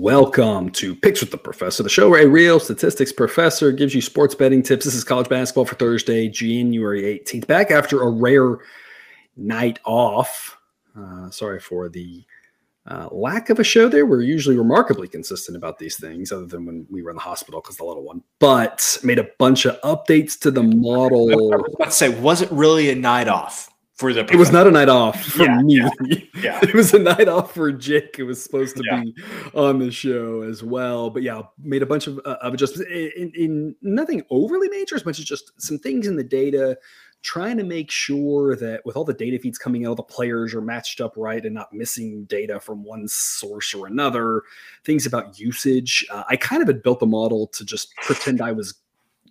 Welcome to Picks with the Professor, the show where a real statistics professor gives you sports betting tips. This is college basketball for Thursday, January 18th. Back after a rare night off. Uh, sorry for the uh, lack of a show there. We're usually remarkably consistent about these things, other than when we were in the hospital because the little one. But made a bunch of updates to the model. I was about to say, was it really a night off? For the. It was not a night off for Yeah, me. yeah, yeah. it was a night off for Jake. It was supposed to Yeah. be on the show as well. But yeah, made a bunch of, uh, of adjustments in, in nothing overly major, as much as just some things in the data. Trying to make sure that with all the data feeds coming out, all the players are matched up right and not missing data from one source or another. Things about usage. Uh, I kind of had built the model to just pretend I was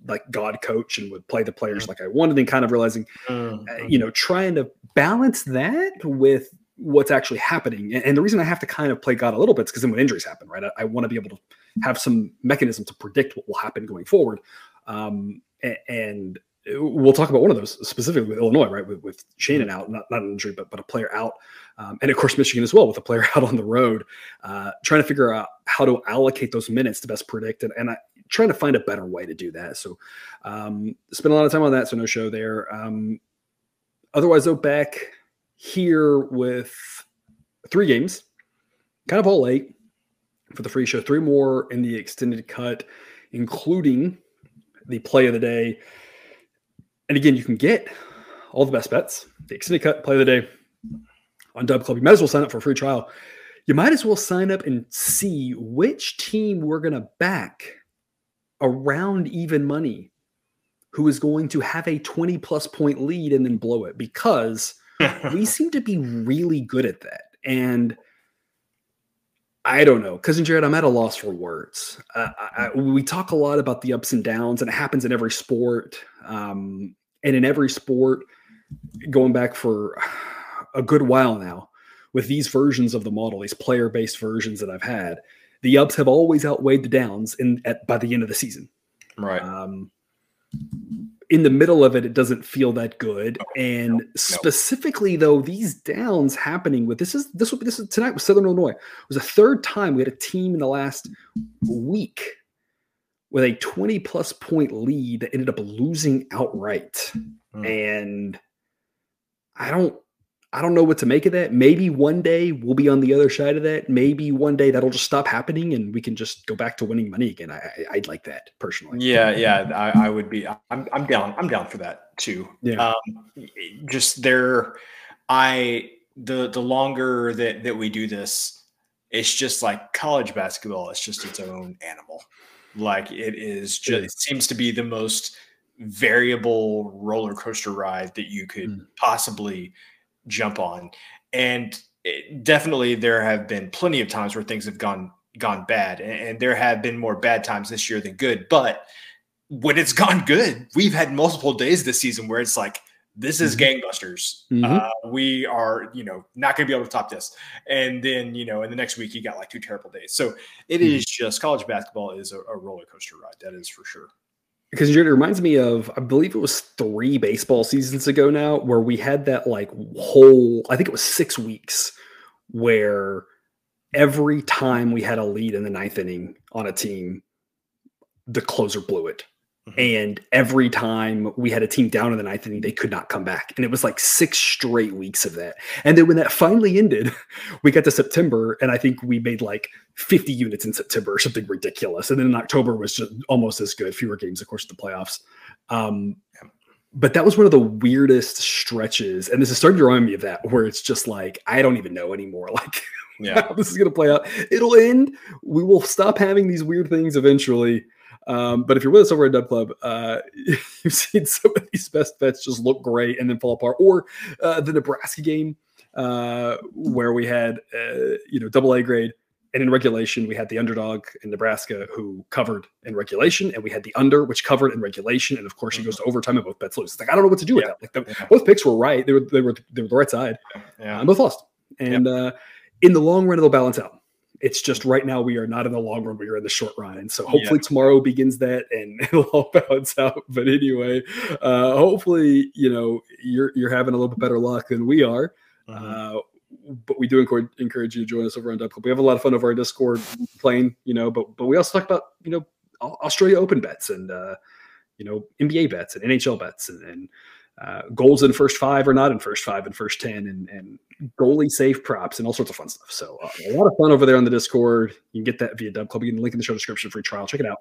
like God coach and would play the players like I wanted, and kind of realizing Mm, uh, you know, trying to balance that with what's actually happening. And, and the reason I have to kind of play God a little bit is because then when injuries happen, right, I, I want to be able to have some mechanism to predict what will happen going forward. Um, a- and we'll talk about one of those specifically with Illinois, right, with, with Shannon out, not, not an injury, but, but a player out. Um, and of course, Michigan as well, with a player out on the road, uh, trying to figure out how to allocate those minutes to best predict. And, and I, trying to find a better way to do that. So, um, spent a lot of time on that. So no show there. Um, otherwise, though, back here with three games, kind of all late for the free show. Three more in the extended cut, including the play of the day. And again, you can get all the best bets, the extended cut play of the day on Dub Club. You might as well sign up for a free trial. You might as well sign up and see which team we're going to back around even money who is going to have a 20 plus point lead and then blow it because we seem to be really good at that. And I don't know, cousin Jared, I'm at a loss for words. Uh, I, I- we talk a lot about the ups and downs, and it happens in every sport. Um, and in every sport, going back for a good while now, with these versions of the model, these player-based versions that I've had, the ups have always outweighed the downs in at by the end of the season. right. Um, in the middle of it, it doesn't feel that good. And specifically, though, these downs happening with this is this will be this is tonight with Southern Illinois. It was the third time we had a team in the last week with a 20 plus point lead that ended up losing outright. Hmm. And I don't I don't know what to make of that. Maybe one day we'll be on the other side of that. Maybe one day that'll just stop happening and we can just go back to winning money again. I, I'd like that personally. Yeah, yeah, I, I would be. I'm, I'm down. I'm down for that too. Yeah. Um, just there, I the the longer that that we do this, it's just like college basketball. It's just its own animal. Like it is just. It It seems to be the most variable roller coaster ride that you could Mm. possibly jump on, and it, definitely there have been plenty of times where things have gone gone bad, and, and there have been more bad times this year than good, but when it's gone good, we've had multiple days this season where it's like, this is gangbusters. Mhm. Uh, we are, you know, not going to be able to top this. And then, you know, in the next week, you got like two terrible days. So it Mhm. is just college basketball is a, a roller coaster ride. That is for sure. Because it reminds me of I believe it was three baseball seasons ago now where we had that like whole I think it was six weeks where every time we had a lead in the ninth inning on a team, the closer blew it. And every time we had a team down in the ninth inning, they could not come back. And it was like six straight weeks of that. And then when that finally ended, we got to September, and I think we made like 50 units in September or something ridiculous. And then in October was just almost as good, fewer games, of course, the playoffs. Um, but that was one of the weirdest stretches. And this is starting to remind me of that, where it's just like, I don't even know anymore. Like, Yeah. how this is going to play out. It'll end. We will stop having these weird things eventually. Um, but if you're with us over at Dub Club, uh, you've seen some of these best bets just look great and then fall apart. Or uh, the Nebraska game uh, where we had, uh, you know, double A grade. And in regulation, we had the underdog in Nebraska who covered in regulation, and we had the under, which covered in regulation. And of course, she goes to overtime and both bets lose. It's like I don't know what to do with Yeah. that. Like the, Yeah. both picks were right; they were they were they were the right side. Yeah. and both lost. And uh, in the long run, it'll balance out. It's just right now we are not in the long run; we are in the short run. And so hopefully tomorrow begins that, and it'll all balance out. But anyway, uh, hopefully you know you're you're having a little bit better luck than we are. Mhm. Uh, but we do encourage, encourage you to join us over on Dub Club. We have a lot of fun over our Discord playing, you know, but but we also talk about you know Australia Open bets and uh, you know NBA bets and NHL bets and, and uh, goals in first five or not in first five and first ten and, and goalie safe props and all sorts of fun stuff. So uh, a lot of fun over there on the Discord. You can get that via Dub Club. You can link in the show description for a trial. Check it out.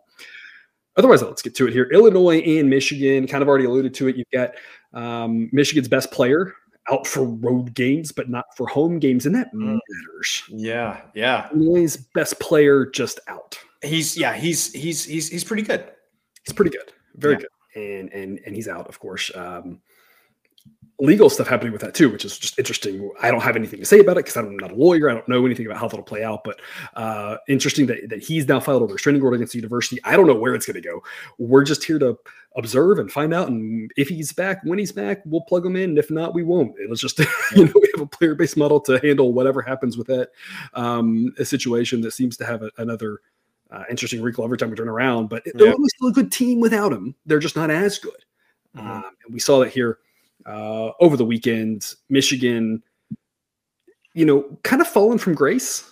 Otherwise, let's get to it here. Illinois and Michigan, kind of already alluded to it. You've got um, Michigan's best player out for road games, but not for home games, and that mm. matters. Yeah, yeah. Illinois' best player just out. He's yeah, he's he's he's he's pretty good. He's pretty good, very yeah. good, and and and he's out, of course. Um, legal stuff happening with that too, which is just interesting. I don't have anything to say about it because I'm not a lawyer. I don't know anything about how that'll play out, but uh, interesting that, that he's now filed a restraining order against the university. I don't know where it's going to go. We're just here to observe and find out. And if he's back, when he's back, we'll plug him in. And if not, we won't. It was just, you know, we have a player based model to handle whatever happens with that um, situation that seems to have a, another uh, interesting wrinkle every time we turn around. But they're always still a good team without him. They're just not as good. Mm-hmm. Um, and we saw that here uh, over the weekend. Michigan, you know, kind of fallen from grace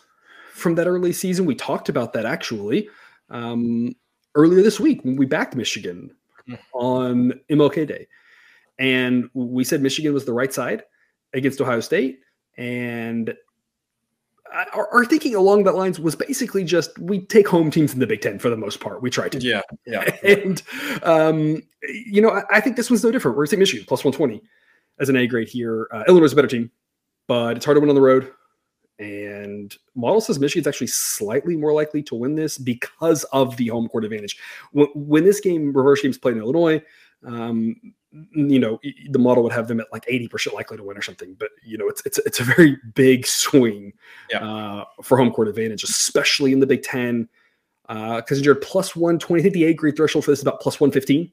from that early season. We talked about that actually um, earlier this week when we backed Michigan hmm. on MLK Day. And we said Michigan was the right side against Ohio State. And our, our, thinking along that lines was basically just we take home teams in the Big Ten for the most part. We try to. Yeah. Yeah. And, um, you know, I, I, think this one's no different. We're going to Michigan plus 120 as an A grade here. Uh, Illinois is a better team, but it's hard to win on the road. And model says Michigan's actually slightly more likely to win this because of the home court advantage. When, when this game, reverse games played in Illinois, um, you know, the model would have them at like 80% likely to win or something. But, you know, it's it's, it's a very big swing yeah. uh, for home court advantage, especially in the Big Ten. Because uh, you're plus 120. I think the A grade threshold for this is about plus 115.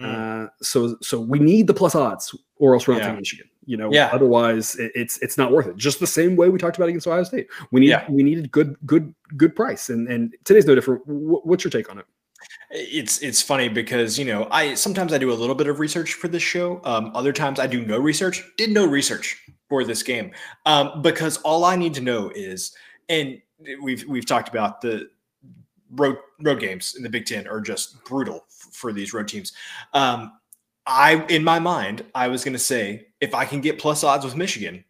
Mm. Uh, so so we need the plus odds, or else we're not yeah. Michigan. You know, yeah. otherwise it, it's it's not worth it. Just the same way we talked about against Ohio State. We need yeah. we needed good good good price, and and today's no different. W- what's your take on it? It's it's funny because you know I sometimes I do a little bit of research for this show. Um, other times I do no research. Did no research for this game um, because all I need to know is, and we've we've talked about the road road games in the Big Ten are just brutal f- for these road teams. Um, I in my mind I was going to say if I can get plus odds with Michigan,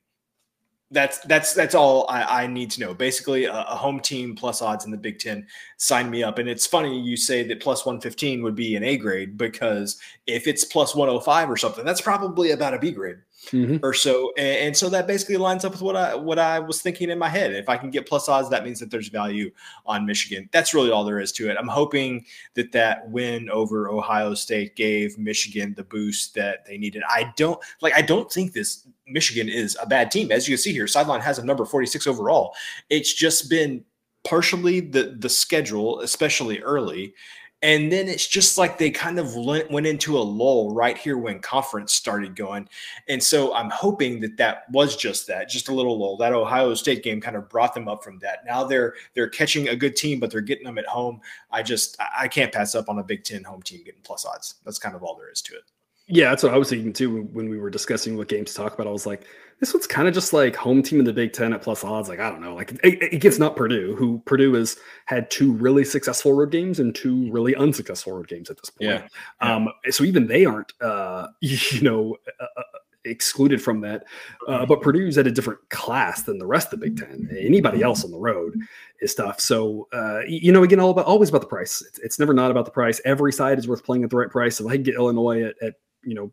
that's that's that's all I, I need to know. Basically, a, a, home team plus odds in the Big Ten. Sign me up. And it's funny you say that plus one fifteen would be an A grade because if it's plus one hundred five or something, that's probably about a B grade mm-hmm. or so. And, and, so that basically lines up with what I what I was thinking in my head. If I can get plus odds, that means that there's value on Michigan. That's really all there is to it. I'm hoping that that win over Ohio State gave Michigan the boost that they needed. I don't like. I don't think this Michigan is a bad team. As you can see here, sideline has a number 46 overall. It's just been partially the the schedule, especially early, and then it's just like they kind of went into a lull right here when conference started going. And so I'm hoping that that was just that, just a little lull. That Ohio State game kind of brought them up from that. Now they're they're catching a good team, but they're getting them at home. I just I can't pass up on a Big Ten home team getting plus odds. That's kind of all there is to it. Yeah, that's what I was thinking too when we were discussing what games to talk about. I was like, this one's kind of just like home team in the Big Ten at plus odds. Like, I don't know. Like, it, it gets not Purdue, who Purdue has had two really successful road games and two really unsuccessful road games at this point. Yeah. Um, so even they aren't, uh, you know, uh, uh, excluded from that. Uh, but Purdue's at a different class than the rest of the Big Ten. Anybody else on the road is tough. So, uh, you know, again, all about always about the price. It's, it's, never not about the price. Every side is worth playing at the right price. If I can get Illinois at, at you know,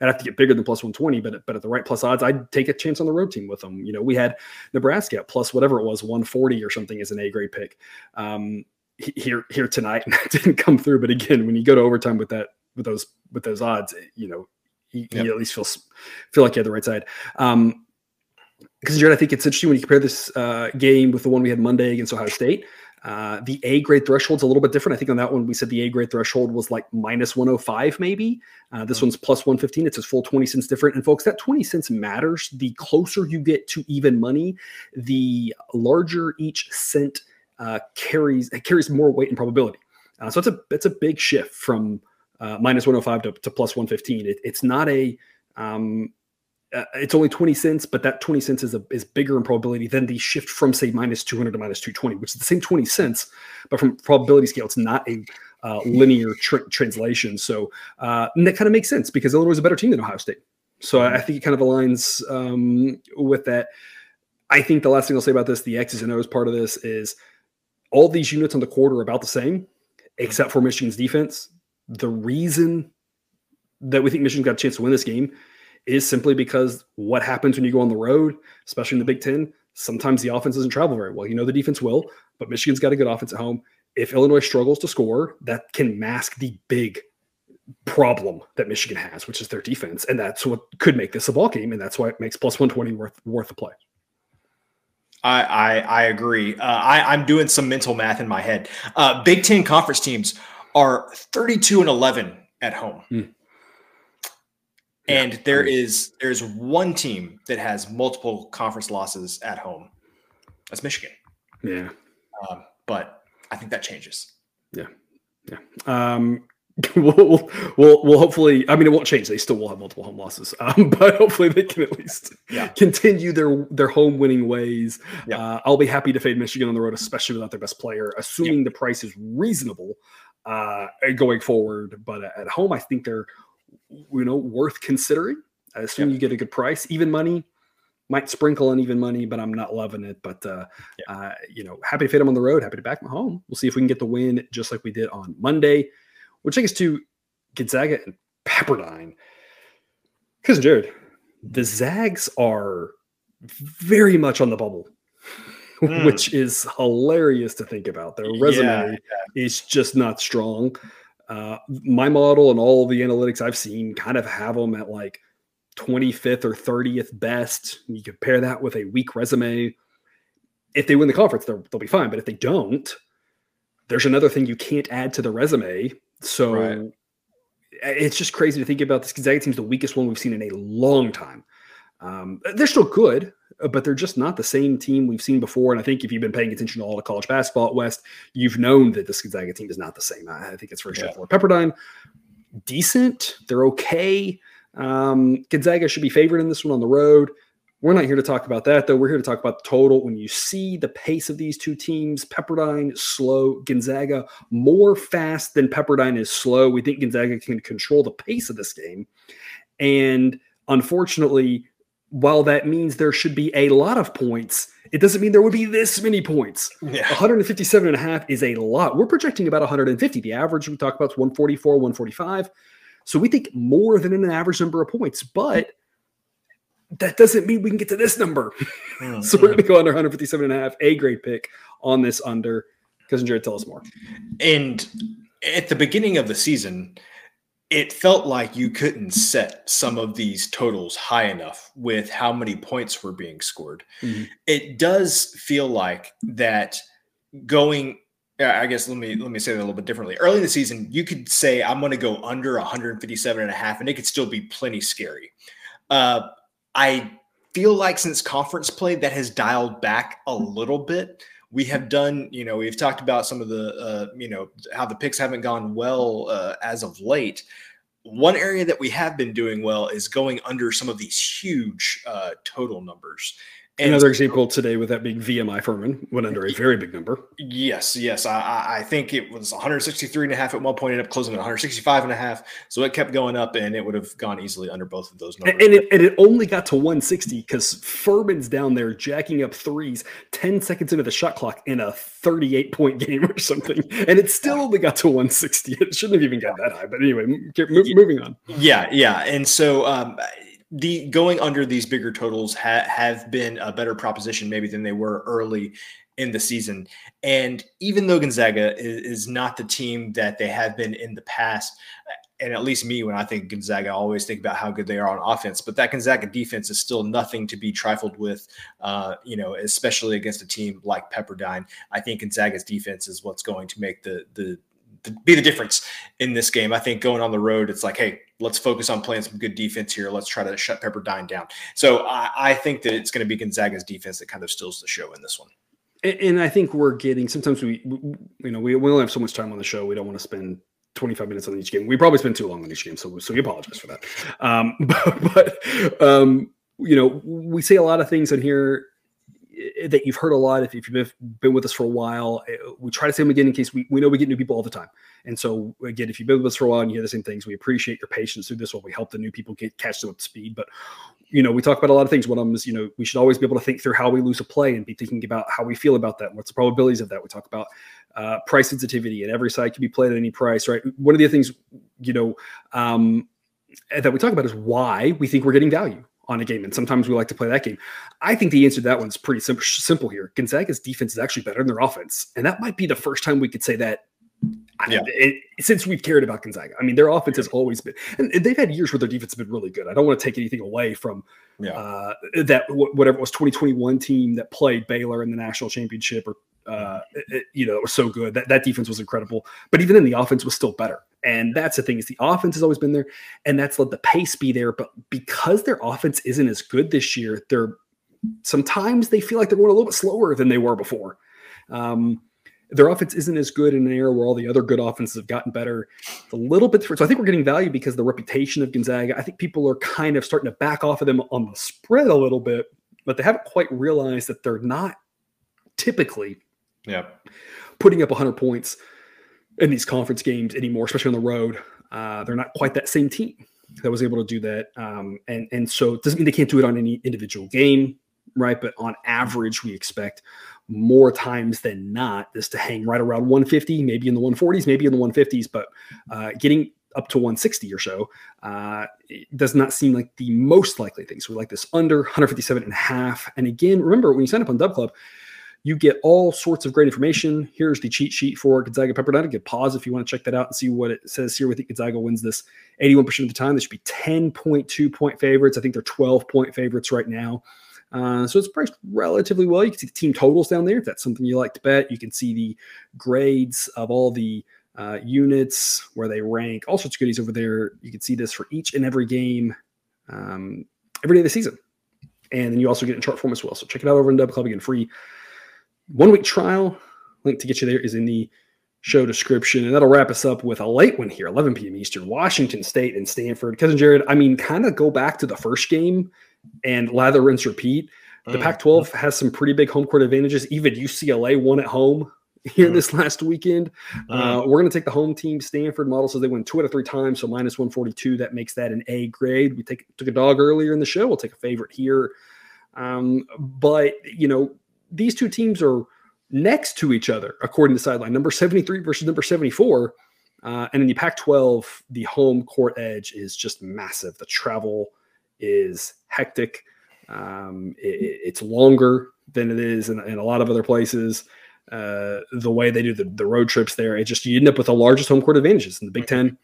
I'd have to get bigger than plus 120, but but at the right plus odds, I'd take a chance on the road team with them. You know, we had Nebraska at plus whatever it was, 140 or something as an A grade pick. Um, here here tonight, and that didn't come through. But again, when you go to overtime with that with those with those odds, you know, you, yep. you at least feel feel like you had the right side. Um, because Jared, I think it's interesting when you compare this uh, game with the one we had Monday against Ohio State. Uh, the A grade threshold's a little bit different. I think on that one we said the A grade threshold was like minus 105, maybe. Uh, this mm-hmm. one's plus 115. It's a full 20 cents different. And folks, that 20 cents matters. The closer you get to even money, the larger each cent uh, carries carries more weight and probability. Uh, so it's a it's a big shift from uh, minus 105 to, to plus 115. It, it's not a um, uh, it's only 20 cents, but that 20 cents is a, is bigger in probability than the shift from say minus 200 to minus 220, which is the same 20 cents, but from probability scale, it's not a uh, linear tr- translation. So uh, that kind of makes sense because Illinois is a better team than Ohio State. So I, I think it kind of aligns um, with that. I think the last thing I'll say about this, the X's and O's part of this is all these units on the court are about the same, except for Michigan's defense. The reason that we think Michigan's got a chance to win this game is simply because what happens when you go on the road, especially in the Big Ten, sometimes the offense doesn't travel very well. You know, the defense will, but Michigan's got a good offense at home. If Illinois struggles to score, that can mask the big problem that Michigan has, which is their defense. And that's what could make this a ball game. And that's why it makes plus 120 worth worth the play. I, I, I agree. Uh, I, I'm doing some mental math in my head. Uh, Big Ten conference teams are 32 and 11 at home. Hmm. And there is there's one team that has multiple conference losses at home. That's Michigan. Yeah. Um, but I think that changes. Yeah. Yeah. Um, we'll, we'll, we'll hopefully. I mean, it won't change. They still will have multiple home losses, um, but hopefully they can at least yeah. continue their their home winning ways. Yeah. Uh, I'll be happy to fade Michigan on the road, especially without their best player, assuming yeah. the price is reasonable uh, going forward. But at home, I think they're you know worth considering. I assume you get a good price, even money. Might sprinkle on even money, but I'm not loving it. But uh, uh, you know, happy to fade them on the road. Happy to back them home. We'll see if we can get the win, just like we did on Monday which takes us to Gonzaga and Pepperdine. Because Jared, the Zags are very much on the bubble, mm. which is hilarious to think about. Their resume yeah, yeah. is just not strong. Uh, my model and all the analytics I've seen kind of have them at like 25th or 30th best. You compare that with a weak resume. If they win the conference, they'll, they'll be fine. But if they don't, there's another thing you can't add to the resume so right. it's just crazy to think about. This Gonzaga team's the weakest one we've seen in a long time. Um, they're still good, uh, but they're just not the same team we've seen before. And I think if you've been paying attention to all the college basketball at West, you've known that this Gonzaga team is not the same. I, think it's very yeah. straightforward. Pepperdine, decent. They're okay. Um, Gonzaga should be favored in this one on the road. We're not here to talk about that, though. We're here to talk about the total. When you see the pace of these two teams, Pepperdine slow, Gonzaga more fast than Pepperdine is slow. We think Gonzaga can control the pace of this game. And unfortunately, while that means there should be a lot of points, it doesn't mean there would be this many points. Yeah. 157 and a half is a lot. We're projecting about 150. The average we talk about is 144, 145. So we think more than an average number of points, but that doesn't mean we can get to this number. Mm-hmm. so we're going to go under 157 and a half, A grade pick on this under. Cousin Jared, tell us more. And at the beginning of the season, it felt like you couldn't set some of these totals high enough with how many points were being scored. Mm-hmm. It does feel like that going I guess let me let me say that a little bit differently. Early in the season, you could say I'm going to go under 157 and a half and it could still be plenty scary. Uh, I feel like since conference play, that has dialed back a little bit. We have done, you know, we've talked about some of the, uh, you know, how the picks haven't gone well uh, as of late. One area that we have been doing well is going under some of these huge uh, total numbers. And Another example today with that being VMI Furman went under a very big number. Yes, yes. I, I think it was 163 and a half at one point, ended up closing at 165 and a half. So it kept going up and it would have gone easily under both of those numbers. And it, and it only got to 160 because Furman's down there jacking up threes 10 seconds into the shot clock in a 38 point game or something. And it still only got to 160. It shouldn't have even got that high. But anyway, moving on. Yeah, yeah. And so, um, the going under these bigger totals ha- have been a better proposition maybe than they were early in the season. And even though Gonzaga is, is, not the team that they have been in the past, and at least me, when I think Gonzaga, I always think about how good they are on offense. But that Gonzaga defense is still nothing to be trifled with, uh, you know, especially against a team like Pepperdine. I think Gonzaga's defense is what's going to make the the be the difference in this game. I think going on the road, it's like, hey, let's focus on playing some good defense here. Let's try to shut Pepperdine down. So I, I think that it's going to be Gonzaga's defense that kind of steals the show in this one. And, I think we're getting sometimes we, you know, we, we only have so much time on the show. We don't want to spend 25 minutes on each game. We probably spend too long on each game, so so we apologize for that. Um, but, but um, you know, we say a lot of things in here that you've heard a lot if, if you've been with us for a while. Eh, we try to say them again in case we, we know we get new people all the time. And so again, if you've been with us for a while and you hear the same things, we appreciate your patience through this while we help the new people get catch them up to speed. But you know, we talk about a lot of things. One of them is, you know, we should always be able to think through how we lose a play and be thinking about how we feel about that. What's the probabilities of that? We talk about uh, price sensitivity, and every side can be played at any price, right? One of the things, you know, um, that we talk about is why we think we're getting value on a game. And sometimes we like to play that game. I think the answer to that one's pretty simple, simple here. Gonzaga's defense is actually better than their offense. And that might be the first time we could say that yeah. It, since we've cared about Gonzaga. I mean, their offense has always been, and they've had years where their defense has been really good. I don't want to take anything away from yeah. uh, that, whatever it was, 2021 team that played Baylor in the national championship or, uh, it, you know, it was so good. That, that defense was incredible. But even then, the offense was still better. And that's the thing is the offense has always been there, and that's let the pace be there. But because their offense isn't as good this year, they're sometimes they feel like they're going a little bit slower than they were before. Um, their offense isn't as good in an era where all the other good offenses have gotten better. It's a little bit. So I think we're getting value because the reputation of Gonzaga. I think people are kind of starting to back off of them on the spread a little bit, but they haven't quite realized that they're not typically yeah. putting up 100 points in these conference games anymore, especially on the road. Uh, they're not quite that same team that was able to do that. Um, and and so it doesn't mean they can't do it on any individual game, right? But on average, we expect more times than not this to hang right around 150, maybe in the 140s, maybe in the 150s, but uh, getting up to 160 or so uh, does not seem like the most likely thing. So we like this under 157 and a half. And again, remember when you sign up on Dub Club, you get all sorts of great information. Here's the cheat sheet for Gonzaga Pepperdine. Get pause if you want to check that out and see what it says here. We think Gonzaga wins this 81% of the time. They should be 10.2 point favorites. I think they're 12 point favorites right now. Uh, so it's priced relatively well. You can see the team totals down there if that's something you like to bet. You can see the grades of all the uh, units where they rank, all sorts of goodies over there. You can see this for each and every game, um, every day of the season. And then you also get in chart form as well. So check it out over in Dub Club again, free one week trial. Link to get you there is in the show description. And that'll wrap us up with a late one here, 11 p.m. Eastern, Washington State and Stanford. Cousin Jared, I mean, kind of go back to the first game and lather, rinse, repeat. The mm. Pac 12 has some pretty big home court advantages. Even UCLA won at home here mm. this last weekend. Mm. Uh, we're going to take the home team. Stanford model says they win two out of three times, so minus 142. That makes that an A grade. We take took a dog earlier in the show. We'll take a favorite here. Um, but, you know, these two teams are next to each other, according to sideline. Number 73 versus number 74. Uh, and in the Pac 12, the home court edge is just massive. The travel is hectic. Um, it, it's longer than it is in, in a lot of other places. Uh, the way they do the, the road trips there, it just you end up with the largest home court advantages in the Big Ten,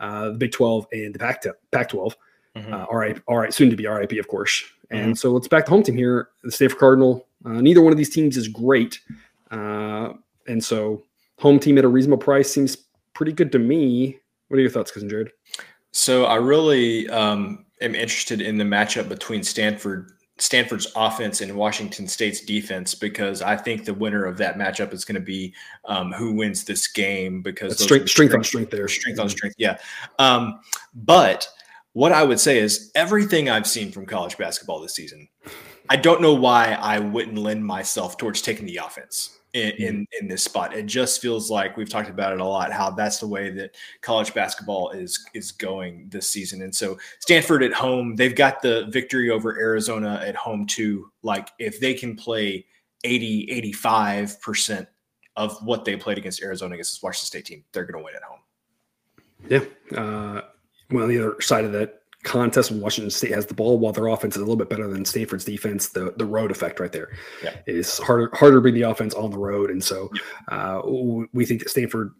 uh, the Big Twelve, and the Pac Pac 12 mm-hmm. uh, all right, all right, soon to be RIP, of course. And mm-hmm. so let's back the home team here, the Stanford Cardinal. Uh, neither one of these teams is great, uh, and so home team at a reasonable price seems pretty good to me. What are your thoughts, cousin Jared? So I really um, am interested in the matchup between Stanford Stanford's offense and Washington State's defense because I think the winner of that matchup is going to be um, who wins this game because strength, strength on strength there, strength on strength, yeah. Um, but what I would say is everything I've seen from college basketball this season, I don't know why I wouldn't lend myself towards taking the offense in, mm-hmm. in, in this spot. It just feels like we've talked about it a lot. How that's the way that college basketball is is going this season. And so Stanford at home, they've got the victory over Arizona at home too. Like if they can play 80, 85 percent of what they played against Arizona against this Washington State team, they're going to win at home. Yeah. Uh, well, on the other side of that contest Washington State has the ball, while their offense is a little bit better than Stanford's defense, the the road effect right there yeah. is harder harder to bring the offense on the road, and so uh, we think that Stanford,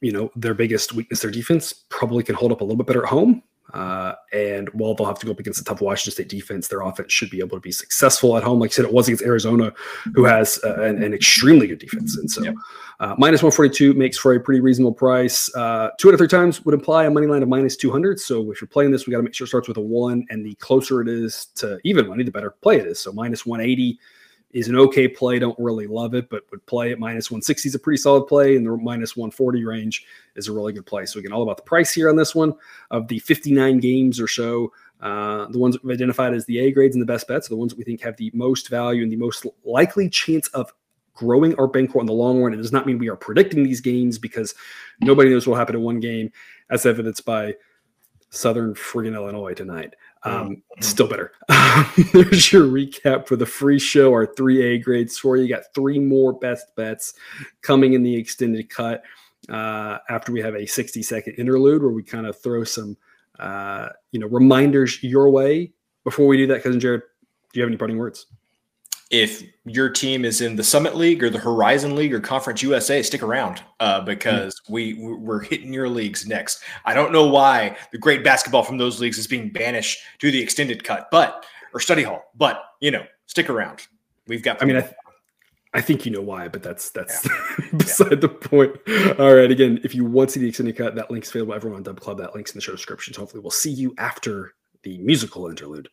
you know, their biggest weakness, their defense, probably can hold up a little bit better at home. Uh, and while they'll have to go up against a tough Washington State defense, their offense should be able to be successful at home. Like I said, it was against Arizona, who has uh, an, an, extremely good defense. And so uh, minus 142 makes for a pretty reasonable price. Uh, two out of three times would imply a money line of minus 200. So if you're playing this, we got to make sure it starts with a one. And the closer it is to even money, the better play it is. So minus 180 is an okay play. Don't really love it, but would play at minus 160 is a pretty solid play, and the minus 140 range is a really good play. So again, all about the price here on this one. Of the 59 games or so, uh, the ones we've identified as the A grades and the best bets are the ones that we think have the most value and the most likely chance of growing our bankroll in the long run. It does not mean we are predicting these games because nobody knows what will happen in one game, as evidenced by Southern friggin' Illinois tonight. Um, mm-hmm. Still better. There's your recap for the free show, our three A grades for you. You got three more best bets coming in the extended cut uh, after we have a 60 second interlude where we kind of throw some uh, you know reminders your way. Before we do that, cousin Jared, do you have any parting words? If your team is in the Summit League or the Horizon League or Conference USA, stick around uh, because mm. we we're hitting your leagues next. I don't know why the great basketball from those leagues is being banished to the extended cut, but or study hall. But you know, stick around. We've got. I mean, I, th- I think you know why, but that's that's yeah. beside yeah. the point. All right, again, if you want to see the extended cut, that link's available. Everyone on Dub Club. That link's in the show description. So hopefully, we'll see you after the musical interlude.